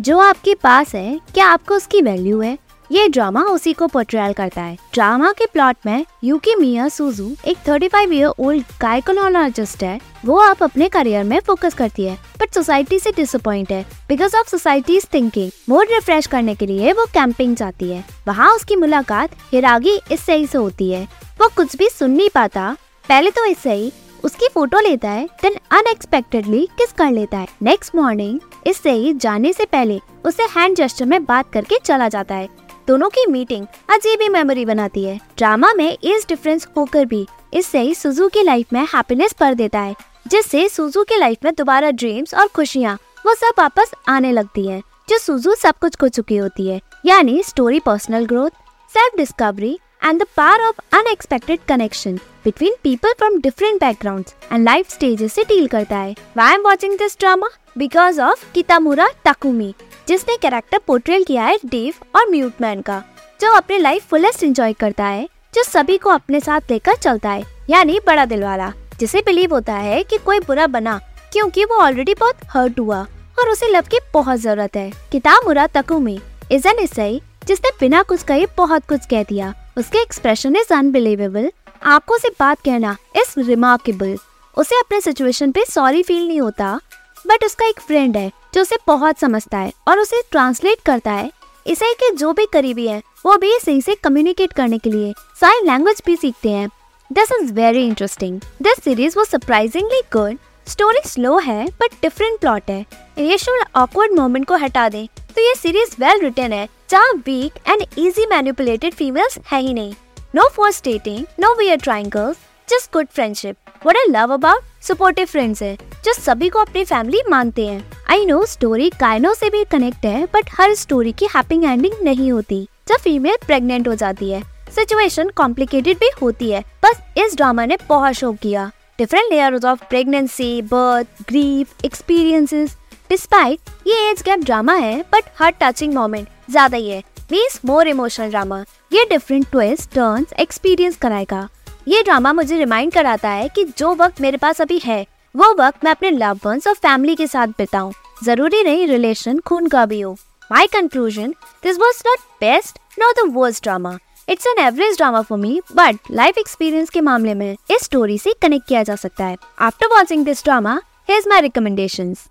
जो आपके पास है, क्या आपको उसकी वैल्यू है? ये ड्रामा उसी को पोर्ट्रेल करता है। ड्रामा के प्लॉट में यूकी मिया सुजू एक 35 ईयर ओल्ड गायकोनोलॉजिस्ट है, वो आप अपने करियर में फोकस करती है। बट सोसाइटी से डिसअपॉइंट है। Because of society thinking mood refresh करने के लिए वो कैंपिंग जाती है। वहाँ उसकी मुलाकात हिरागी इस सही से होती है। वो कुछ भी सुन नहीं पाता। पहले तो इससे ही उसकी फ़ोटो लेता है देन अनएक्सपेक्टेडली किस कर लेता है। नेक्स्ट मॉर्निंग इससे ही जाने से पहले उसे हैंड जेस्टर में बात करके चला जाता है। दोनों की मीटिंग अजीब ही मेमोरी बनाती है। ड्रामा में एज डिफरेंस होकर भी इससे ही सुजू की लाइफ में हैप्पीनेस भर देता है, जिससे सुजू की लाइफ में दोबारा ड्रीम्स और खुशियाँ, वो सब वापस आने लगती है, जो सुजू सब कुछ खो चुकी होती है। यानी story personal growth self discovery and the power of unexpected connection between people from different backgrounds and life stages से डील करता है Why I'm watching this drama? Because of Kitamura Takumi, जिसने कैरेक्टर पोर्ट्रेल किया है Dave और mute का जो अपने लाइफ फुलेस्ट एंजॉय करता है जो सभी को अपने साथ लेकर चलता है यानी बड़ा दिल वाला जिसे बिलीव होता है कि कोई बुरा बना क्योंकि वो ऑलरेडी बहुत हर्ट हुआ और उसे लव की बहुत ज़रूरत है कितामुरा तकुमी इज़ एन जिसने बिना कुछ कहे बहुत कुछ कह दिया उसके एक्सप्रेशन इज़ अनबिलीवेबल आँखों से बात कहना इज़ रिमार्केबल उसे अपने सिचुएशन पे सॉरी फील नहीं होता बट उसका एक फ्रेंड है, जो उसे बहुत समझता है और उसे ट्रांसलेट करता है। इसे के जो भी करीबी है, वो भी सही से कम्युनिकेट करने के लिए साइन लैंग्वेज भी सीखते हैं। This is very interesting this series वो सरप्राइजिंगली गुड स्टोरी स्लो है बट डिफरेंट प्लॉट है। ये इनिशियल ऑकवर्ड मोमेंट को हटा दें। तो ये सीरीज़ वेल रिटर्न है। जहाँ weak and easy manipulated females है ही नहीं। No for dating no weird triangles just good friendship what I love about supportive friends है, जो सभी को अपनी फैमिली मानते हैं। आई नो स्टोरी कायनो से भी कनेक्ट है बट हर स्टोरी की हैप्पी एंडिंग नहीं होती। जब फीमेल प्रेग्नेंट हो जाती है सिचुएशन कॉम्प्लिकेटेड भी होती है। बस इस ड्रामा ने बहुत शो किया। Different layers of pregnancy birth grief experiences despite ये एज गैप ड्रामा है बट हर टचिंग मोमेंट ज़्यादा ही है मीन्स मोर इमोशनल ड्रामा ये डिफरेंट ट्विस्ट टर्न एक्सपीरियंस कराएगा. ये ड्रामा मुझे रिमाइंड कराता है कि जो वक्त मेरे पास अभी है, वो वक्त मैं अपने लव वंस और फैमिली के साथ बिताऊं. ज़रूरी नहीं रिलेशन खून का भी हो. My conclusion this was not best not the worst drama it's an average drama for me but life experience के मामले में इस स्टोरी से कनेक्ट किया जा सकता है. After watching this drama has my recommendations